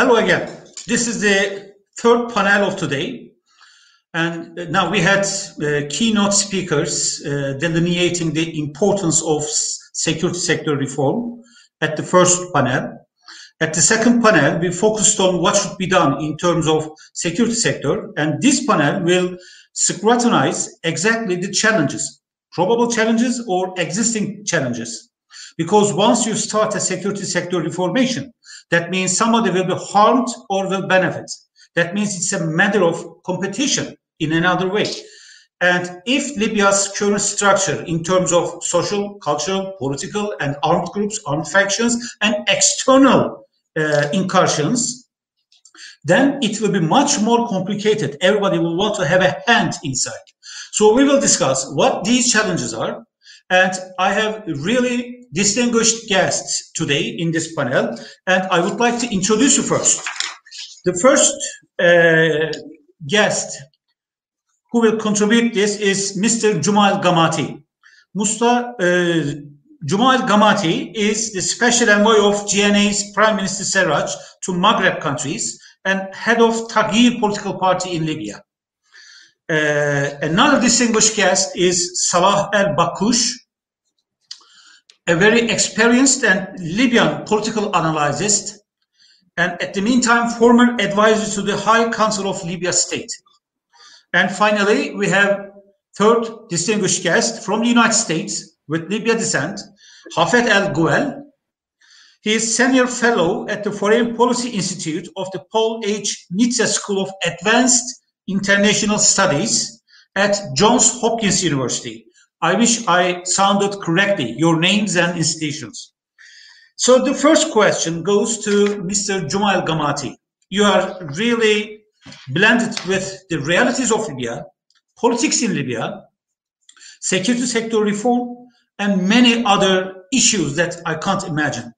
Hello again. This is the third panel of today. And now we had uh, keynote speakers uh, delineating the importance of security sector reform at the first panel. At the second panel, we focused on what should be done in terms of security sector. And this panel will scrutinize exactly the challenges, probable challenges or existing challenges. Because once you start a security sector reformation, that means somebody will be harmed or will benefit. That means it's a matter of competition in another way. And if Libya's current structure in terms of social, cultural, political, and armed groups, armed factions, and external uh, incursions, then it will be much more complicated. Everybody will want to have a hand inside. So we will discuss what these challenges are. And I have really distinguished guests today in this panel, and I would like to introduce you first. The first uh, guest who will contribute this is Mr. Jumal Gamati. Musta uh, Jumail Gamati is the special envoy of GNA's Prime Minister Serraj to Maghreb countries and head of Tagir political party in Libya. Uh, another distinguished guest is Salah El Bakush, a very experienced and Libyan political analyst, and at the meantime, former advisor to the High Council of Libya State. And finally, we have third distinguished guest from the United States with Libya descent, Hafed Al-Ghwell. He is senior fellow at the Foreign Policy Institute of the Paul H. Nitze School of Advanced International Studies at Johns Hopkins University I wish I sounded correctly your names and institutions. So the first question goes to Mr. Jumail Gamati. You are really blended with the realities of Libya, politics in Libya, security sector reform, and many other issues that I can't imagine.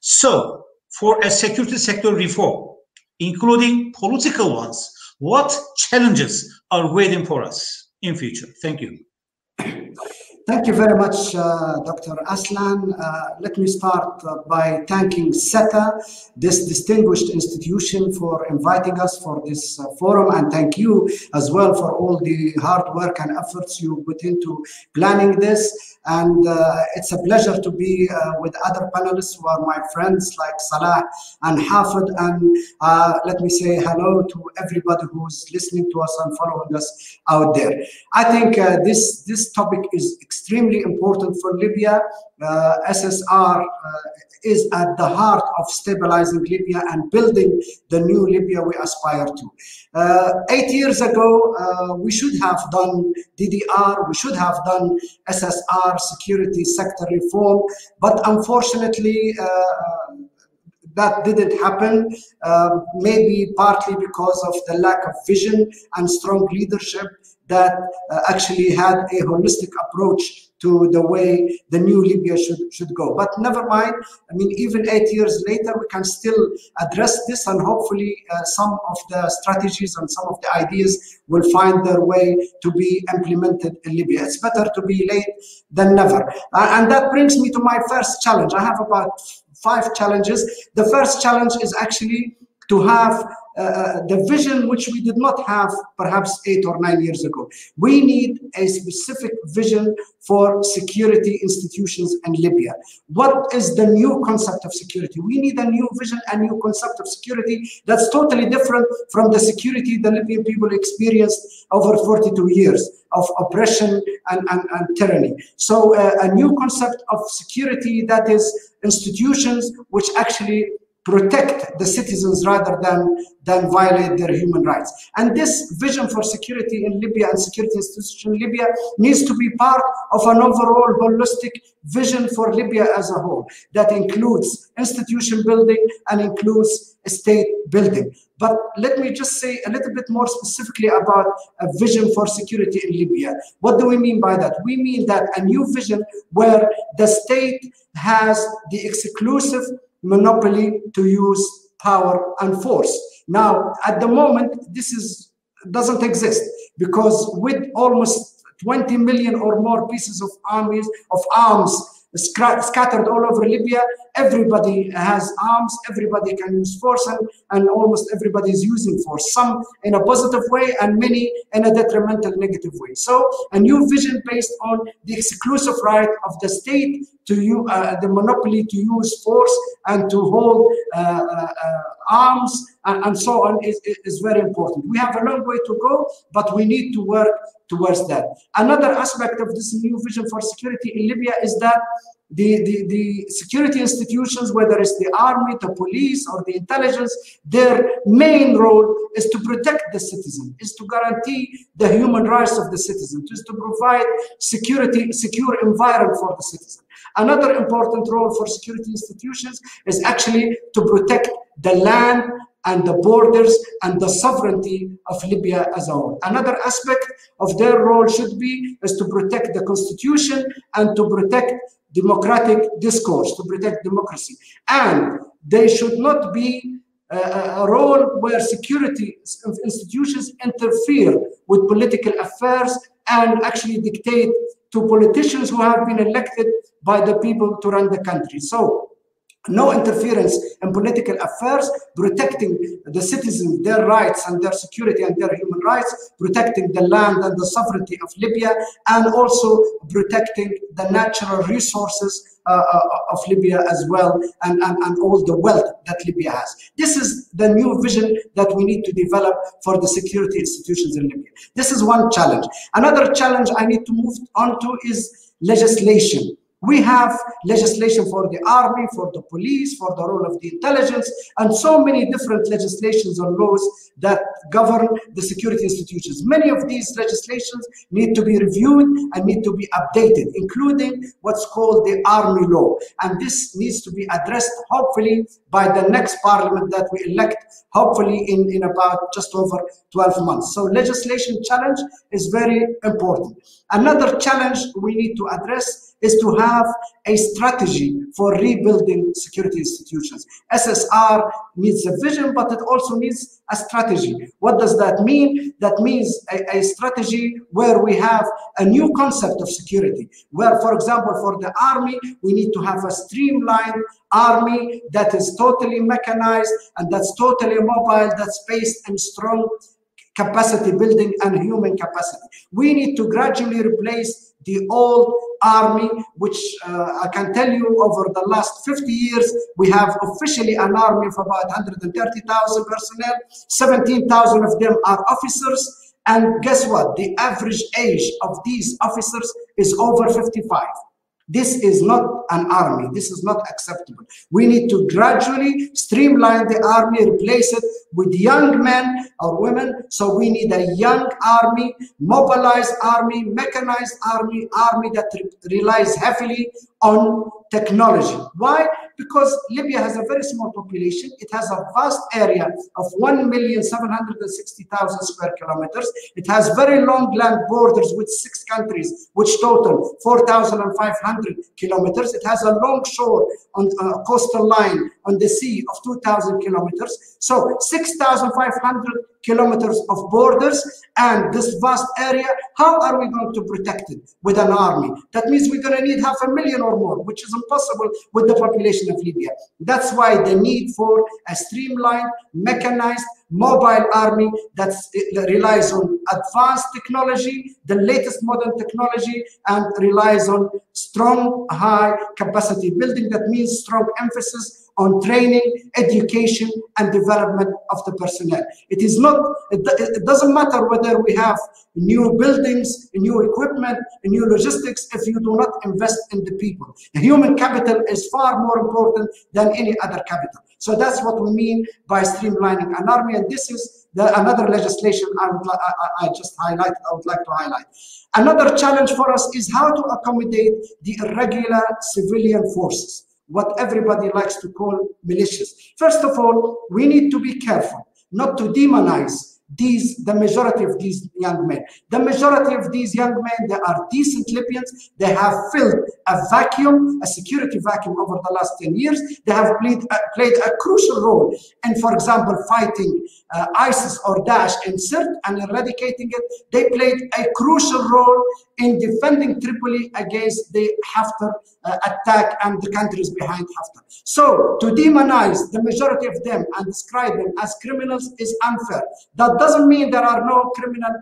So for a security sector reform, including political ones, what challenges are waiting for us in future? Thank you. Thank you very much, uh, Dr. Aslan. Uh, let me start uh, by thanking SETA, this distinguished institution, for inviting us for this uh, forum, and thank you as well for all the hard work and efforts you put into planning this. And uh, it's a pleasure to be uh, with other panelists who are my friends like Salah and Hafid. And let me say hello to everybody who's listening to us and following us out there. I think this, this topic is extremely important for Libya. Uh, SSR uh, is at the heart of stabilizing Libya and building the new Libya we aspire to. Uh, eight years ago, uh, we should have done DDR, we should have done SSR, security sector reform, but unfortunately, uh, that didn't happen, uh, maybe partly because of the lack of vision and strong leadership that uh, actually had a holistic approach to the way the new Libya should, should go. But never mind, I mean, even eight years later, we can still address this and hopefully uh, some of the strategies and some of the ideas will find their way to be implemented in Libya. It's better to be late than never. Uh, and that brings me to my first challenge. I have about five challenges. The first challenge is actually to have the vision which we did not have perhaps eight or nine years ago. We need a specific vision for security institutions in Libya. What is the new concept of security? We need a new vision, a new concept of security that's totally different from the security the Libyan people experienced over 42 years of oppression and, and, and tyranny. So uh, a new concept of security that is institutions which actually protect the citizens rather than, than violate their human rights. And this vision for security in Libya and security institution in Libya needs to be part of an overall holistic vision for Libya as a whole that includes institution building and includes state building. But let me just say a little bit more specifically about a vision for security in Libya. What do we mean by that? We mean that a new vision where the state has the exclusive monopoly to use power and force. Now, at the moment, this is doesn't exist because with almost 20 million or more pieces of armies of arms scattered all over Libya. Everybody has arms, everybody can use force, and, and almost everybody is using force, some in a positive way and many in a detrimental negative way. So a new vision based on the exclusive right of the state to use uh, the monopoly to use force and to hold uh, uh, uh, arms and, and, so on is, is very important. We have a long way to go, but we need to work towards that. Another aspect of this new vision for security in Libya is that the, the, the security institutions, whether it's the army, the police, or the intelligence, their main role is to protect the citizen, is to guarantee the human rights of the citizen, is to provide security, secure environment for the citizen. Another important role for security institutions is actually to protect the land and the borders and the sovereignty of Libya as a whole. Another aspect of their role should be is to protect the constitution and to protect democratic discourse, to protect democracy. And they should not be uh, a, a role where security institutions interfere with political affairs and actually dictate to politicians who have been elected by the people to run the country. So no interference in political affairs, protecting the citizens, their rights and their security and their human rights, protecting the land and the sovereignty of Libya, and also protecting the natural resources uh, uh, of Libya as well, and, and, and all the wealth that Libya has. This is the new vision that we need to develop for the security institutions in Libya. This is one challenge. Another challenge I need to move on to is legislation we have legislation for the army, for the police, for the role of the intelligence, and so many different legislations and laws that govern the security institutions. Many of these legislations need to be reviewed and need to be updated, including what's called the army law. And this needs to be addressed, hopefully, by the next parliament that we elect, hopefully in, in about just over 12 months. So legislation challenge is very important. Another challenge we need to address is to have a strategy for rebuilding security institutions. SSR needs a vision, but it also needs a strategy. What does that mean? That means a, a strategy where we have a new concept of security, where, for example, for the army, we need to have a streamlined army that is totally mechanized and that's totally mobile, that's based in strong capacity building and human capacity. We need to gradually replace the old army, which uh, I can tell you over the last 50 years, we have officially an army of about 130,000 personnel, 17,000 of them are officers, and guess what? The average age of these officers is over 55. This is not an army. This is not acceptable. We need to gradually streamline the army, replace it with young men or women. So we need a young army, mobilized army, mechanized army, army that re relies heavily on technology. Why? Because Libya has a very small population. It has a vast area of 1,760,000 square kilometers. It has very long land borders with six countries, which total 4,500 kilometers. It has a long shore on a coastal line on the sea of 2,000 kilometers. So 6,500 kilometers of borders and this vast area, how are we going to protect it with an army? That means we're going to need half a million or more, which is impossible with the population of Libya. That's why the need for a streamlined, mechanized, mobile army that relies on advanced technology, the latest modern technology, and relies on strong, high capacity building. That means strong emphasis on training, education, and development of the personnel. It is not, it, doesn't matter whether we have new buildings, new equipment, new logistics if you do not invest in the people. The human capital is far more important than any other capital. So that's what we mean by streamlining an army. And this is the, another legislation I, would, I, I just highlight, I would like to highlight. Another challenge for us is how to accommodate the irregular civilian forces what everybody likes to call militias. First of all, we need to be careful not to demonize these the majority of these young men. The majority of these young men they are decent libyans. They have filled a vacuum a security vacuum over the last 10 years. They have played, uh, played a crucial role in for example fighting uh, isis or daesh in sirte and eradicating it. They played a crucial role in defending tripoli against the haftar uh, attack and the countries behind Haftar. So to demonize the majority of them and describe them as criminals is unfair. That doesn't mean there are no criminal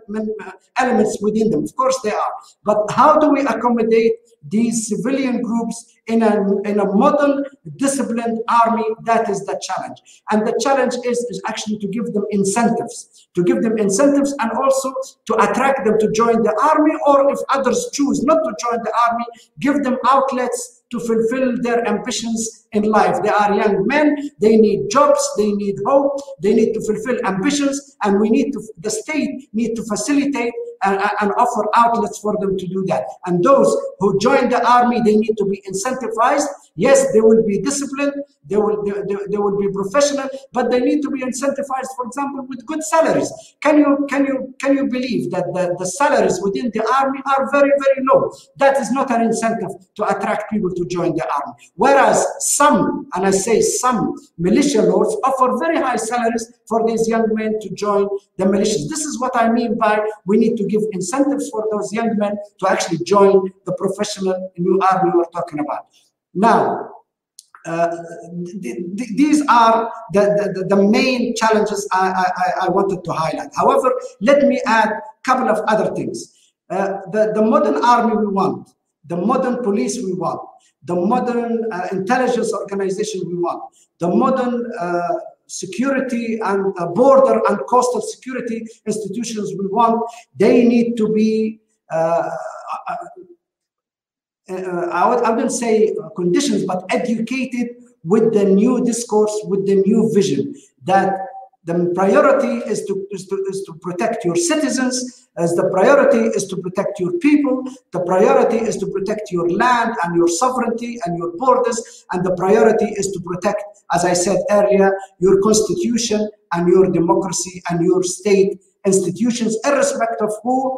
uh, elements within them. Of course they are. But how do we accommodate these civilian groups in a, in a modern disciplined army that is the challenge and the challenge is, is actually to give them incentives to give them incentives and also to attract them to join the army or if others choose not to join the army give them outlets to fulfill their ambitions in life. They are young men, they need jobs, they need hope, they need to fulfill ambitions, and we need to, the state need to facilitate and, and, offer outlets for them to do that. And those who join the army, they need to be incentivized. Yes, they will be disciplined, they will they, they, will be professional, but they need to be incentivized, for example, with good salaries. Can you can you can you believe that the, the salaries within the army are very, very low? That is not an incentive to attract people to join the army. Whereas some, and I say some militia lords offer very high salaries for these young men to join the militias. This is what I mean by we need to give incentives for those young men to actually join the professional new army we're talking about. Now, uh, th th these are the, the, the, main challenges I, I, I, wanted to highlight. However, let me add a couple of other things. Uh, the, the modern army we want, the modern police we want, the modern uh, intelligence organization we want, the modern uh, security and uh, border and coastal security institutions we want, they need to be, I, would, I wouldn't say conditions, but educated with the new discourse, with the new vision that the priority is to, is to, is to protect your citizens, as the priority is to protect your people, the priority is to protect your land and your sovereignty and your borders, and the priority is to protect, as I said earlier, your constitution and your democracy and your state institutions, irrespective of who uh,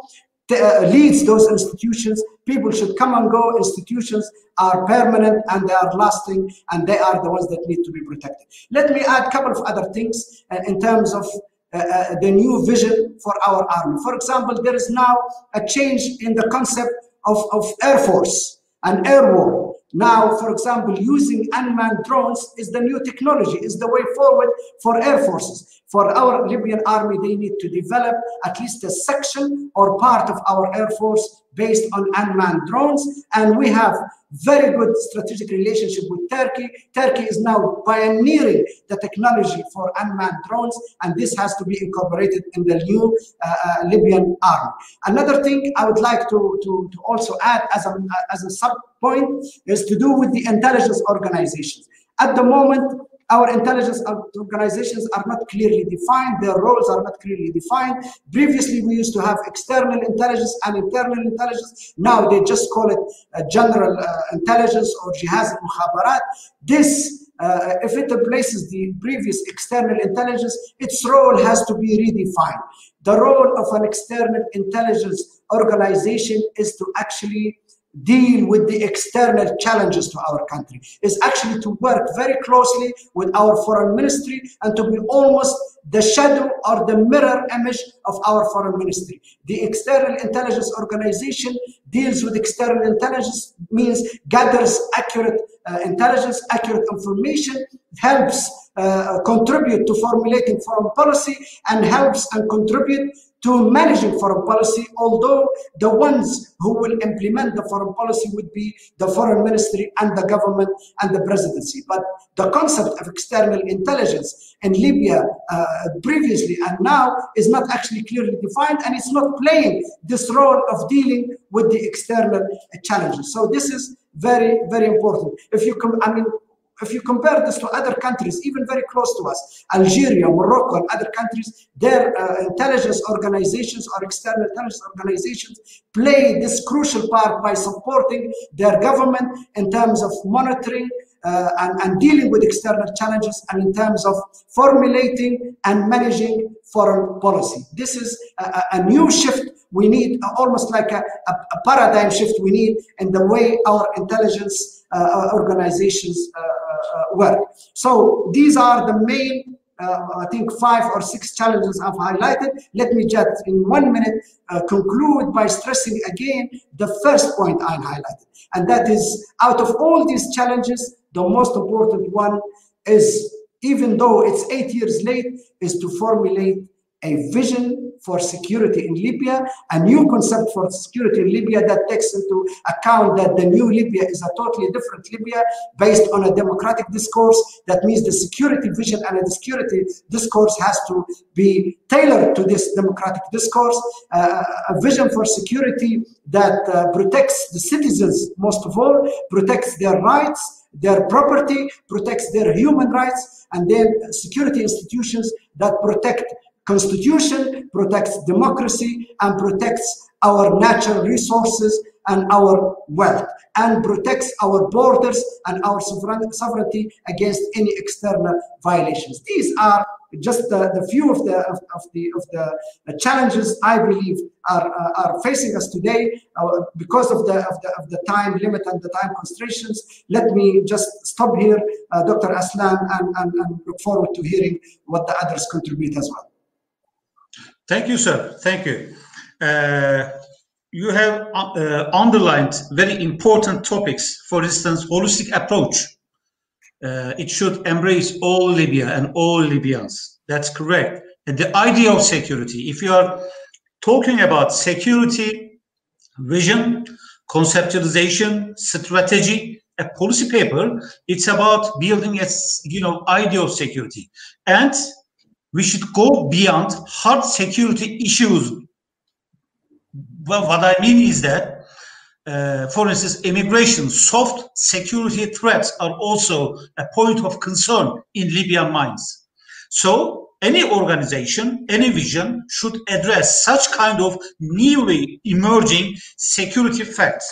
leads those institutions. People should come and go. Institutions are permanent and they are lasting, and they are the ones that need to be protected. Let me add a couple of other things uh, in terms of uh, uh, the new vision for our army. For example, there is now a change in the concept of, of Air Force and air war. Now, for example, using unmanned drones is the new technology, is the way forward for air forces. For our Libyan army, they need to develop at least a section or part of our air force based on unmanned drones. And we have very good strategic relationship with Turkey. Turkey is now pioneering the technology for unmanned drones, and this has to be incorporated in the new uh, uh, Libyan army. Another thing I would like to, to, to also add as a, as a sub point is to do with the intelligence organizations. At the moment, our intelligence organizations are not clearly defined, their roles are not clearly defined. Previously, we used to have external intelligence and internal intelligence. Now they just call it uh, general uh, intelligence or jihaz mukhabarat. This, uh, if it replaces the previous external intelligence, its role has to be redefined. The role of an external intelligence organization is to actually deal with the external challenges to our country is actually to work very closely with our foreign ministry and to be almost the shadow or the mirror image of our foreign ministry. The external intelligence organization deals with external intelligence, means gathers accurate uh, intelligence, accurate information, helps uh, contribute to formulating foreign policy and helps and contribute to managing foreign policy, although the ones who will implement the foreign policy would be the foreign ministry and the government and the presidency. But the concept of external intelligence in Libya uh, previously and now is not actually clearly defined and it's not playing this role of dealing with the external challenges. So this is very, very important. If you come, I mean, if you compare this to other countries, even very close to us, Algeria, Morocco, and other countries, their uh, intelligence organizations or external intelligence organizations play this crucial part by supporting their government in terms of monitoring uh, and, and, dealing with external challenges and in terms of formulating and managing foreign policy. This is a, a new shift we need, almost like a, a, paradigm shift we need in the way our intelligence uh organizations uh, uh, work. So these are the main uh, I think five or six challenges I've highlighted. Let me just in one minute uh, conclude by stressing again the first point I highlighted. And that is out of all these challenges, the most important one is, even though it's eight years late, is to formulate a vision for security in Libya, a new concept for security in Libya that takes into account that the new Libya is a totally different Libya based on a democratic discourse. That means the security vision and the security discourse has to be tailored to this democratic discourse. Uh, a vision for security that uh, protects the citizens, most of all, protects their rights, their property, protects their human rights, and then security institutions that protect Constitution protects democracy and protects our natural resources and our wealth and protects our borders and our sovereignty against any external violations. These are just the, the few of the of, of the of the challenges I believe are uh, are facing us today uh, because of the of the of the time limit and the time constraints. Let me just stop here, uh, Dr. Aslan, and, and, and look forward to hearing what the others contribute as well. Thank you, sir. Thank you. Uh, you have uh, underlined very important topics. For instance, holistic approach. Uh, it should embrace all Libya and all Libyans. That's correct. And the idea of security, if you are talking about security, vision, conceptualization, strategy, a policy paper, it's about building a you know idea of security. And we should go beyond hard security issues. Well, what I mean is that, uh, for instance, immigration, soft security threats are also a point of concern in Libyan minds. So any organization, any vision should address such kind of newly emerging security facts.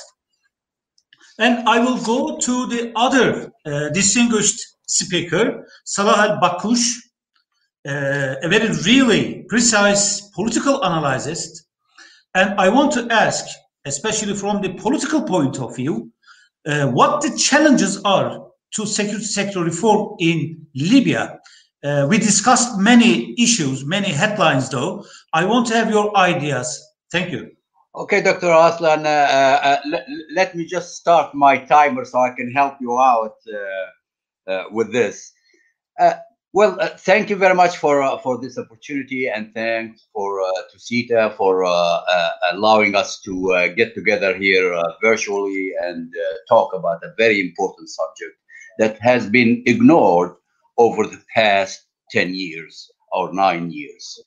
And I will go to the other uh, distinguished speaker, Salah al-Bakush, a very really precise political analysis. And I want to ask, especially from the political point of view, uh, what the challenges are to security sector reform in Libya. Uh, we discussed many issues, many headlines, though. I want to have your ideas. Thank you. Okay, Dr. Aslan, uh, uh, let me just start my timer so I can help you out uh, with this. Well, uh, thank you very much for uh, for this opportunity, and thanks for uh, to SETA for uh, uh, allowing us to uh, get together here virtually and talk about a very important subject that has been ignored over the past ten years or nine years.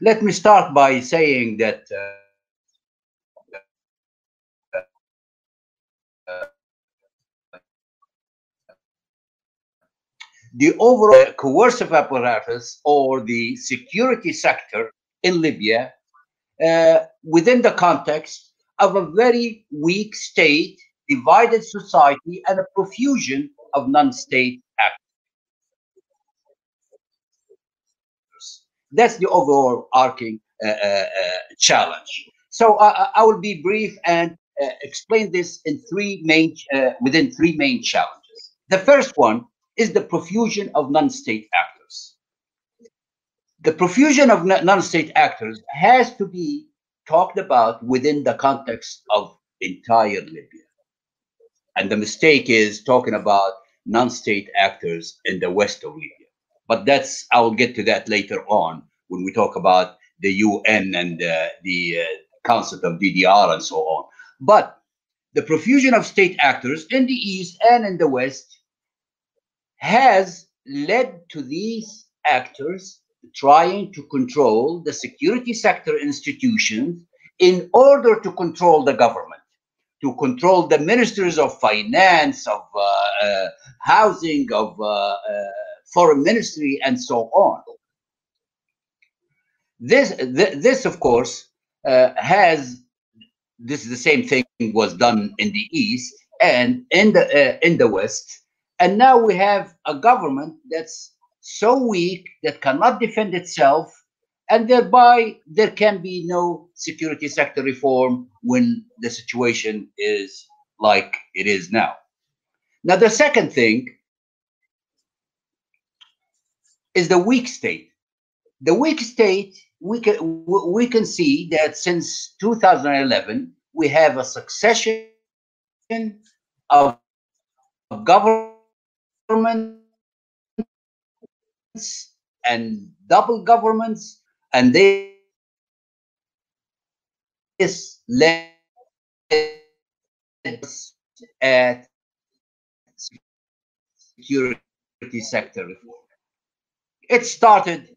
Let me start by saying that the overall coercive apparatus or the security sector in Libya uh, within the context of a very weak state, divided society, and a profusion of non-state actors. That's the overall arcing uh, uh, uh challenge. So I will be brief and uh, explain this in three main uh, within three main challenges. The first one is the profusion of non-state actors. The profusion of non-state actors has to be talked about within the context of entire Libya. And the mistake is talking about non-state actors in the west of Libya. But that's, I'll get to that later on when we talk about the UN and uh, the uh, concept of DDR and so on. But the profusion of state actors in the east and in the west has led to these actors trying to control the security sector institutions in order to control the government, to control the ministers of finance, of uh, uh, housing, of uh, uh foreign ministry, and so on. This, th this of course, uh, has this is the same thing was done in the east and in the uh, in the west and now we have a government that's so weak that cannot defend itself, and thereby there can be no security sector reform when the situation is like it is now. Now, the second thing is the weak state. The weak state, we can, we can see that since 2011, we have a succession of governments and double governments, and they is led at security sector reform. It started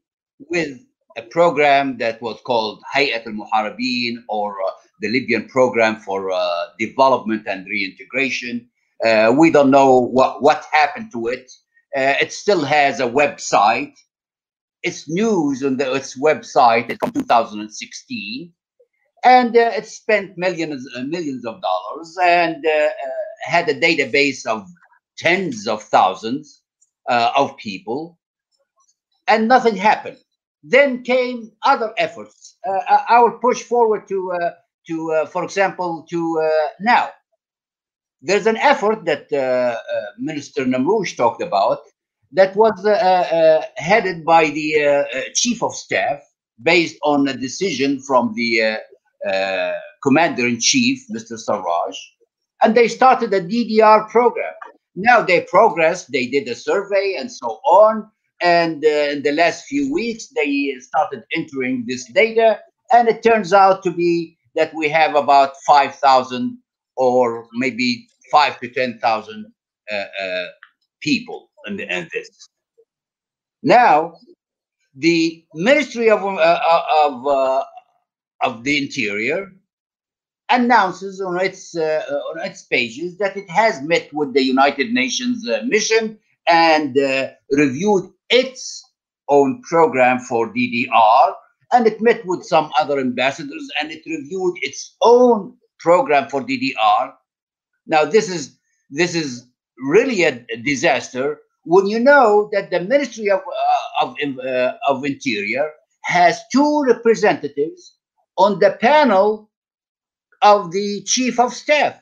with a program that was called Hayat al-Muharibin or uh, the Libyan Program for uh, Development and Reintegration. Uh, we don't know what, what happened to it. Uh, it still has a website. Its news on the, its website from 2016 and uh, it spent millions uh, millions of dollars and uh, uh had a database of tens of thousands of people and nothing happened then came other efforts i will push forward to to for example to now there's an effort that uh, uh, minister namrouche talked about that was uh, headed by the chief of staff based on a decision from the uh, commander in chief, Mr. Sarraj, and they started a DDR program. Now they progressed, they did a survey and so on. And uh, in the last few weeks, they started entering this data. And it turns out to be that we have about 5,000 or maybe five to 10,000 uh, uh, people in, in, this. Now, the Ministry of, uh, of uh, of the interior announces on its uh, on its pages that it has met with the United Nations uh, mission and uh, reviewed its own program for DDR, and it met with some other ambassadors and it reviewed its own program for DDR. Now this is this is really a, disaster when you know that the Ministry of uh, of uh, of Interior has two representatives on the panel of the chief of staff.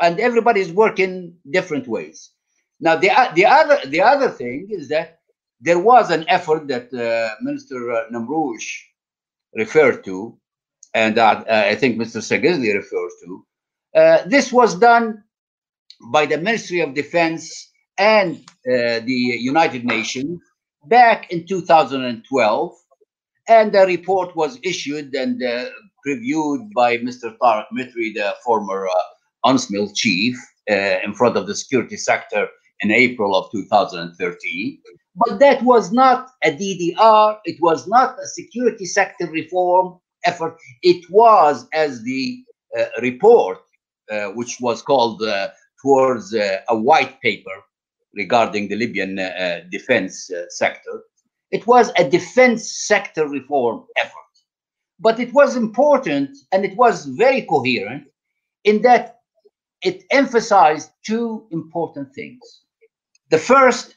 And everybody is working different ways. Now, the, the, other, the other thing is that there was an effort that uh, Minister uh, referred to, and that uh, I think Mr. Sagizli refers to. Uh, this was done by the Ministry of Defense and uh, the United Nations back in 2012 and the report was issued and uh, reviewed by Mr. Tariq Mitri, the former uh, UNSMIL chief, uh, in front of the security sector in April of 2013. But that was not a DDR, it was not a security sector reform effort. It was, as the uh, report, uh, which was called uh, towards uh, a white paper regarding the Libyan defense sector, it was a defense sector reform effort. But it was important and it was very coherent in that it emphasized two important things. The first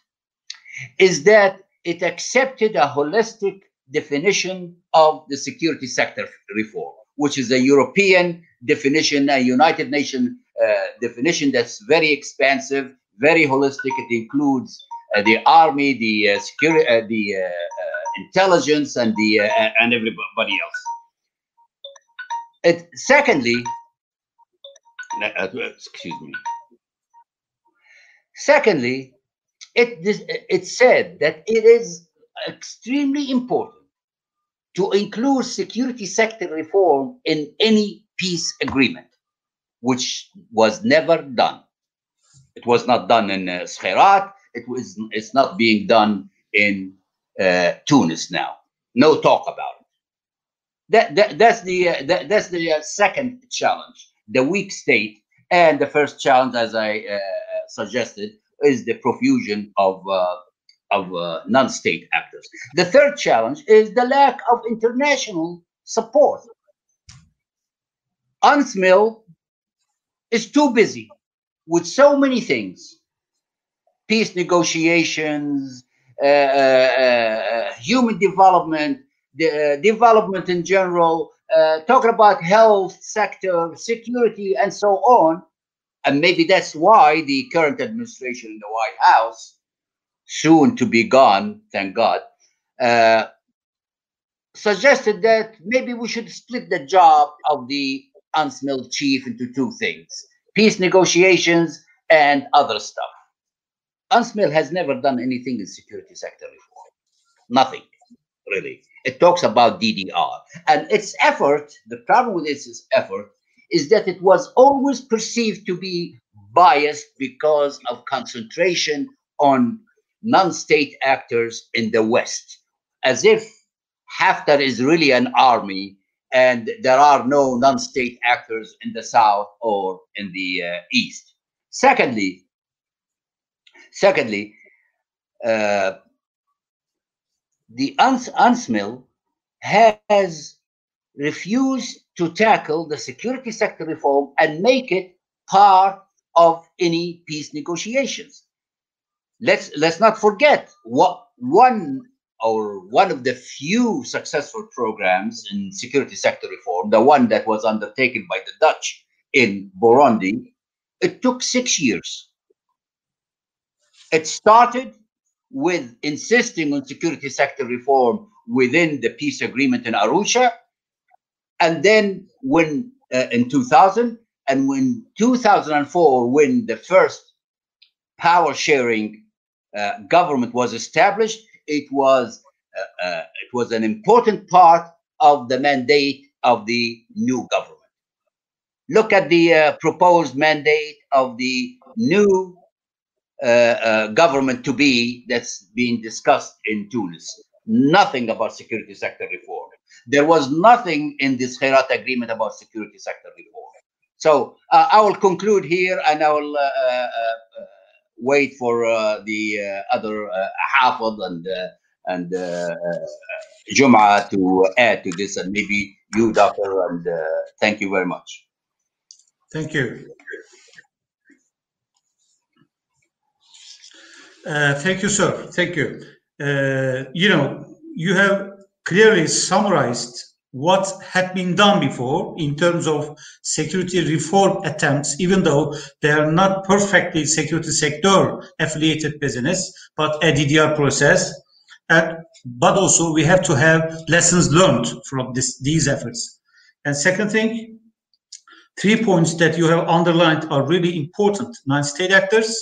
is that it accepted a holistic definition of the security sector reform, which is a European definition, a United Nations uh, definition that's very expansive, very holistic. It includes uh, the army, the uh, security, uh, the intelligence, and the and everybody else. It, secondly, excuse me. Secondly, it it said that it is extremely important to include security sector reform in any peace agreement, which was never done. It was not done in uh, Skhirat. It was it's not being done in uh, Tunis now. No talk about it. That, that that's the uh, that, that's the uh, second challenge, the weak state, and the first challenge, as I uh, suggested, is the profusion of uh, of uh, non-state actors. The third challenge is the lack of international support. UNSMIL is too busy with so many things peace negotiations, uh, uh, uh, human development, the, development in general, talking about health sector, security, and so on. And maybe that's why the current administration in the White House soon to be gone, thank God, uh, suggested that maybe we should split the job of the UNSMIL chief into two things peace negotiations and other stuff. UNSMIL has never done anything in security sector reform. Nothing, really. It talks about DDR. And its effort, the problem with its effort, is that it was always perceived to be biased because of concentration on non-state actors in the West, as if Haftar is really an army and there are no non-state actors in the South or in the uh, East. Secondly, secondly, uh, the UNS, UNSMIL has refused to tackle the security sector reform and make it part of any peace negotiations. Let's let's not forget what one or one of the few successful programs in security sector reform, the one that was undertaken by the Dutch in Burundi, it took six years. It started with insisting on security sector reform within the peace agreement in Arusha. And then when uh, in 2000 and when 2004, when the first power sharing uh, government was established, it was uh, uh, it was an important part of the mandate of the new government. Look at the uh, proposed mandate of the new uh, government to be that's being discussed in Tunis. Nothing about security sector reform. There was nothing in this Skhirat agreement about security sector reform. So I will conclude here and I will wait for the other uh, and and uh, Jum'a to add to this, and maybe you, Doctor, and thank you very much. Thank you. Uh, thank you, sir. Thank you. Uh, you know, you have clearly summarized what had been done before in terms of security reform attempts, even though they are not perfectly security sector affiliated business, but a DDR process. And, but also we have to have lessons learned from this, these efforts. And second thing, three points that you have underlined are really important. Non-state actors,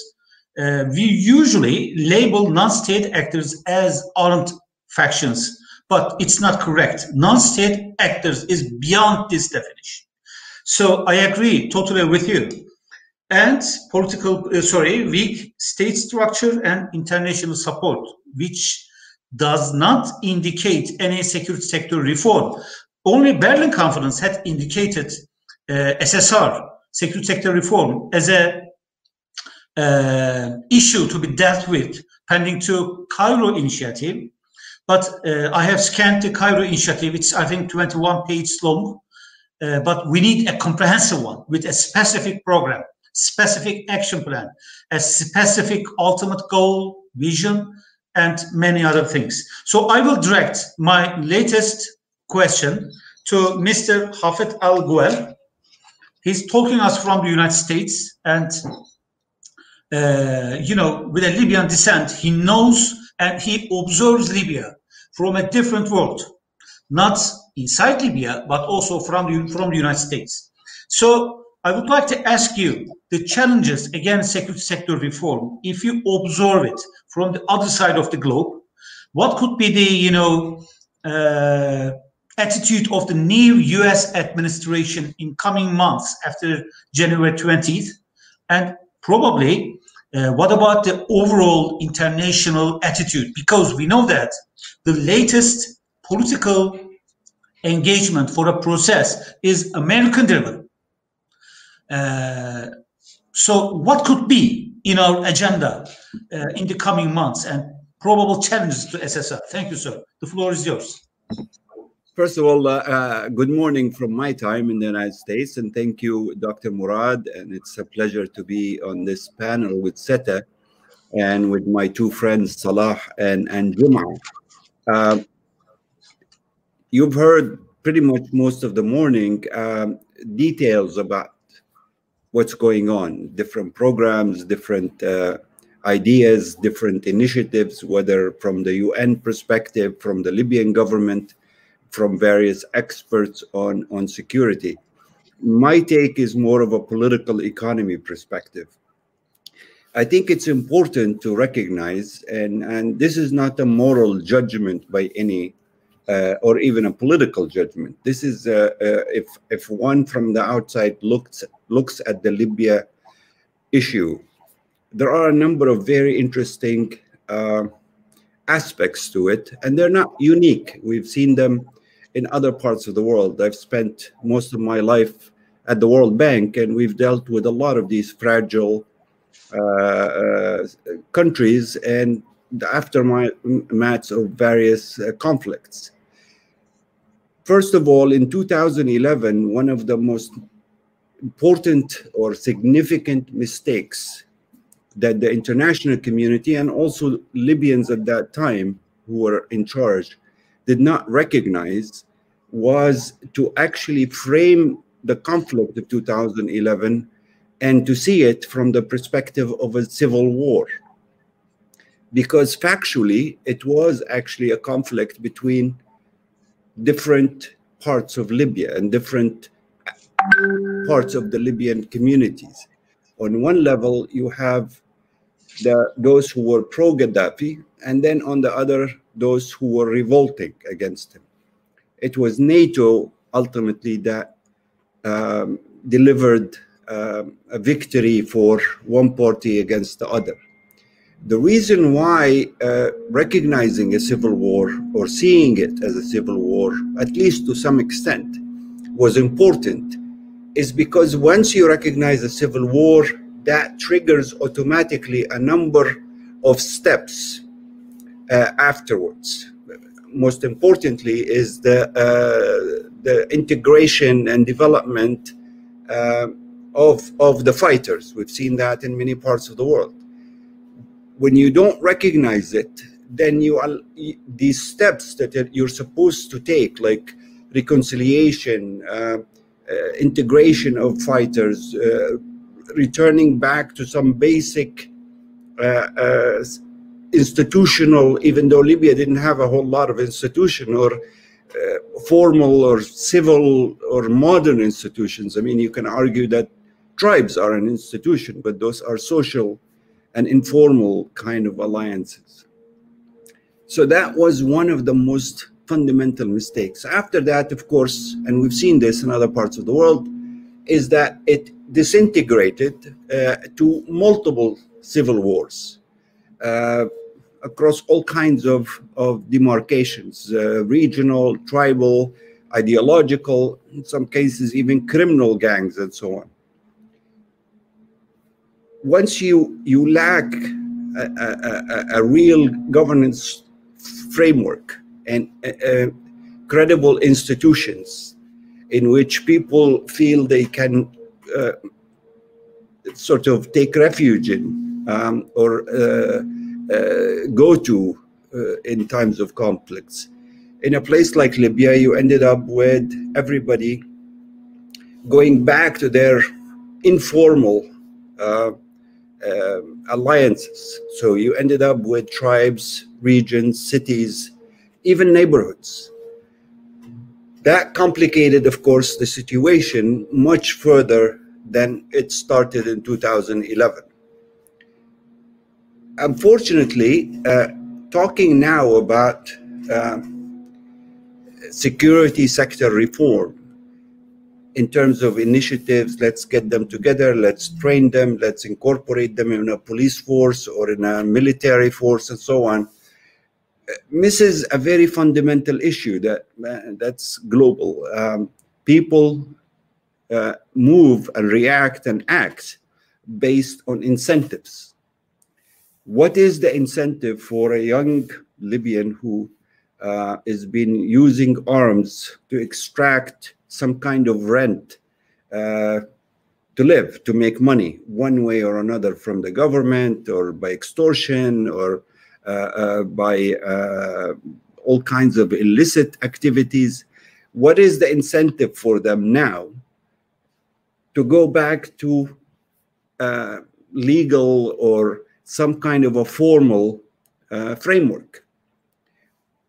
uh, we usually label non-state actors as armed factions, but it's not correct. Non-state actors is beyond this definition. So I agree totally with you. And political, uh, sorry, weak state structure and international support, which does not indicate any security sector reform. Only Berlin Conference had indicated uh, SSR, security sector reform, as a uh, issue to be dealt with pending to Cairo initiative. But uh, I have scanned the Cairo initiative. It's, I think, 21 pages long. Uh, but we need a comprehensive one with a specific program, specific action plan, a specific ultimate goal, vision, and many other things. So I will direct my latest question to Mr. Hafed Al-Ghwell. He's talking us from the United States and uh, you know, with a Libyan descent, he knows and he observes Libya from a different world, not inside Libya, but also from the, from the United States. So I would like to ask you the challenges against security sector reform, if you observe it from the other side of the globe, what could be the, you know, uh, attitude of the new US administration in coming months after January 20th? And probably uh, what about the overall international attitude? Because we know that the latest political engagement for a process is American driven. Uh, so, what could be in our agenda uh, in the coming months and probable challenges to SSR? Thank you, sir. The floor is yours. First of all, uh, uh, good morning from my time in the United States, and thank you, Dr. Murad. And it's a pleasure to be on this panel with SETA and with my two friends, Salah and, and Jum'a. Uh, you've heard pretty much most of the morning um, details about what's going on, different programs, different uh, ideas, different initiatives, whether from the UN perspective, from the Libyan government, from various experts on, on security. My take is more of a political economy perspective. I think it's important to recognize, and, and this is not a moral judgment by any, uh, or even a political judgment. This is uh, uh, if if one from the outside looks looks at the Libya issue, there are a number of very interesting uh, aspects to it, and they're not unique. We've seen them in other parts of the world. I've spent most of my life at the World Bank, and we've dealt with a lot of these fragile uh, uh, countries and the aftermaths of various uh, conflicts. First of all, in 2011, one of the most important or significant mistakes that the international community and also Libyans at that time who were in charge did not recognize was to actually frame the conflict of 2011 and to see it from the perspective of a civil war. Because factually, it was actually a conflict between different parts of Libya and different parts of the Libyan communities. On one level, you have the, those who were pro Gaddafi, and then on the other, those who were revolting against him. It was NATO ultimately that um, delivered um, a victory for one party against the other. The reason why uh, recognizing a civil war or seeing it as a civil war, at least to some extent, was important is because once you recognize a civil war, that triggers automatically a number of steps afterwards. Most importantly, is the uh, the integration and development uh, of of the fighters. We've seen that in many parts of the world. When you don't recognize it, then you these steps that you're supposed to take, like reconciliation, uh, uh, integration of fighters, uh, returning back to some basic uh, institutional, even though Libya didn't have a whole lot of institution or uh, formal or civil or modern institutions. I mean, you can argue that tribes are an institution, but those are social and informal kind of alliances. So that was one of the most fundamental mistakes. After that, of course, and we've seen this in other parts of the world, is that it disintegrated uh, to multiple civil wars uh, across all kinds of, of demarcations uh, regional, tribal, ideological, in some cases, even criminal gangs, and so on. Once you, you lack a, a, a, a real governance framework, and uh, uh, credible institutions in which people feel they can uh, sort of take refuge in um, or uh, Uh, go to uh, in times of conflicts. In a place like Libya, you ended up with everybody going back to their informal uh, uh, alliances. So you ended up with tribes, regions, cities, even neighborhoods. That complicated, of course, the situation much further than it started in 2011. Unfortunately, uh, talking now about uh, security sector reform in terms of initiatives, let's get them together, let's train them, let's incorporate them in a police force or in a military force and so on misses a very fundamental issue that uh, that's global. Um, people uh, move and react and act based on incentives. What is the incentive for a young Libyan who uh, has been using arms to extract some kind of rent uh, to live, to make money, one way or another from the government or by extortion or uh, uh, by uh, all kinds of illicit activities. What is the incentive for them now to go back to legal or some kind of a formal uh, framework.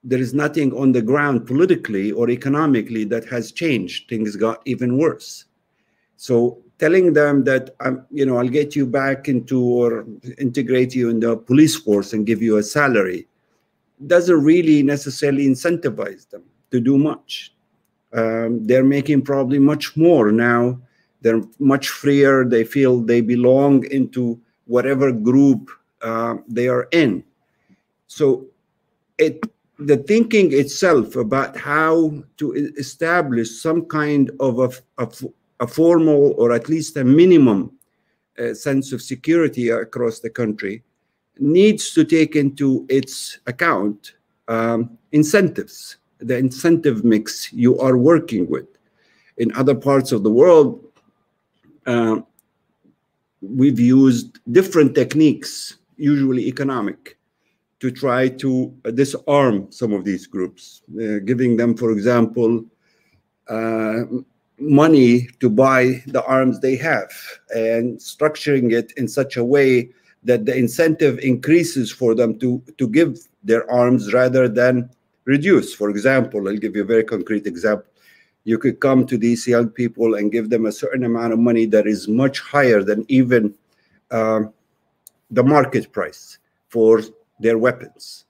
There is nothing on the ground politically or economically that has changed. Things got even worse. So telling them that I'm, you know, I'll get you back into or integrate you in the police force and give you a salary doesn't really necessarily incentivize them to do much. Um, they're making probably much more now. They're much freer. They feel they belong into whatever group uh, they are in. So, it the thinking itself about how to establish some kind of a, a, a formal or at least a minimum uh, sense of security across the country needs to take into its account um, incentives, the incentive mix you are working with. In other parts of the world, uh, we've used different techniques, usually economic, to try to disarm some of these groups, uh, giving them, for example, uh, money to buy the arms they have and structuring it in such a way that the incentive increases for them to, to give their arms rather than reduce. For example, I'll give you a very concrete example. You could come to these young people and give them a certain amount of money that is much higher than even uh, the market price for their weapons.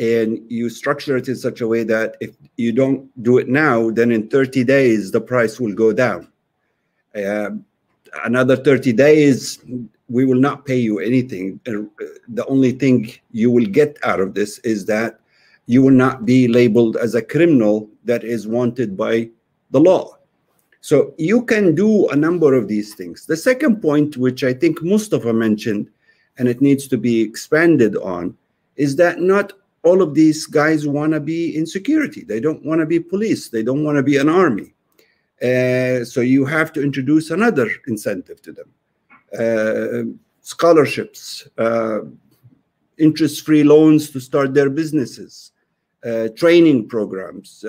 And you structure it in such a way that if you don't do it now, then in 30 days, the price will go down. Uh, another 30 days, we will not pay you anything. The only thing you will get out of this is that you will not be labeled as a criminal that is wanted by the law. So you can do a number of these things. The second point, which I think Mustafa mentioned, and it needs to be expanded on, is that not all of these guys want to be in security. They don't want to be police. They don't want to be an army. Uh, so you have to introduce another incentive to them. Uh, scholarships, uh, interest-free loans to start their businesses, uh, training programs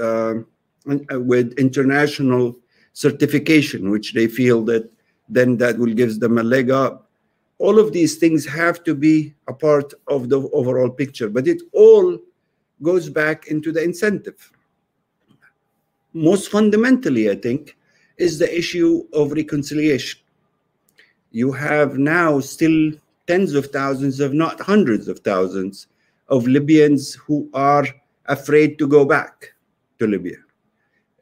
Uh, with international certification, which they feel that then that will give them a leg up. All of these things have to be a part of the overall picture, but it all goes back into the incentive. Most fundamentally, I think, is the issue of reconciliation you have now still tens of thousands, if not hundreds of thousands, of Libyans who are afraid to go back to Libya.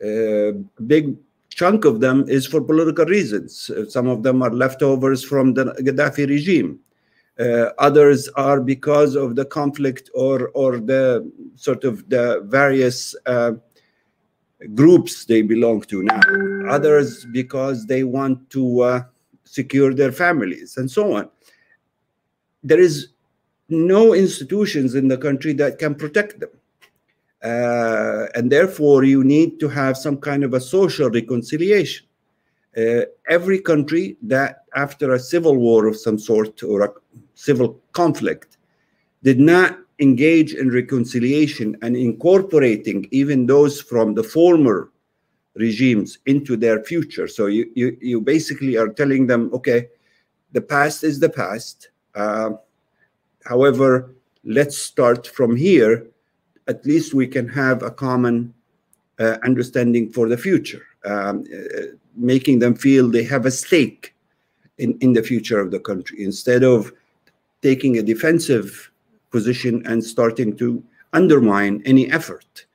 A uh, big chunk of them is for political reasons. Uh, some of them are leftovers from the Gaddafi regime. Uh, others are because of the conflict or or the sort of the various uh, groups they belong to now. Others because they want to uh, secure their families, and so on. There is no institutions in the country that can protect them. Uh, and therefore, you need to have some kind of a social reconciliation. Uh, every country that, after a civil war of some sort or a civil conflict, did not engage in reconciliation and incorporating even those from the former regimes into their future. So you, you, you basically are telling them, okay, the past is the past. Uh, however, let's start from here. At least we can have a common uh, understanding for the future, um, uh, making them feel they have a stake in, in the future of the country instead of taking a defensive position and starting to undermine any effort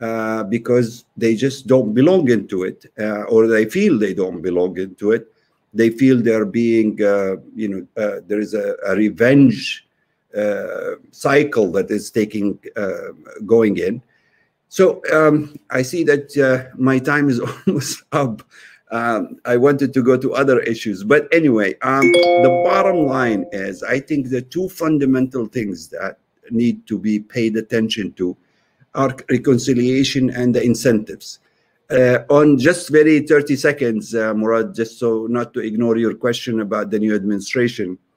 uh, because they just don't belong into it, uh, or they feel they don't belong into it. They feel they're being, uh, you know, uh, there is a, a revenge cycle that is taking going in. So um, I see that my time is almost up. Um, I wanted to go to other issues, but anyway, um, the bottom line is I think the two fundamental things that need to be paid attention to are reconciliation and the incentives. Uh, on just very 30 seconds, uh, Murad, just so not to ignore your question about the new administration, uh,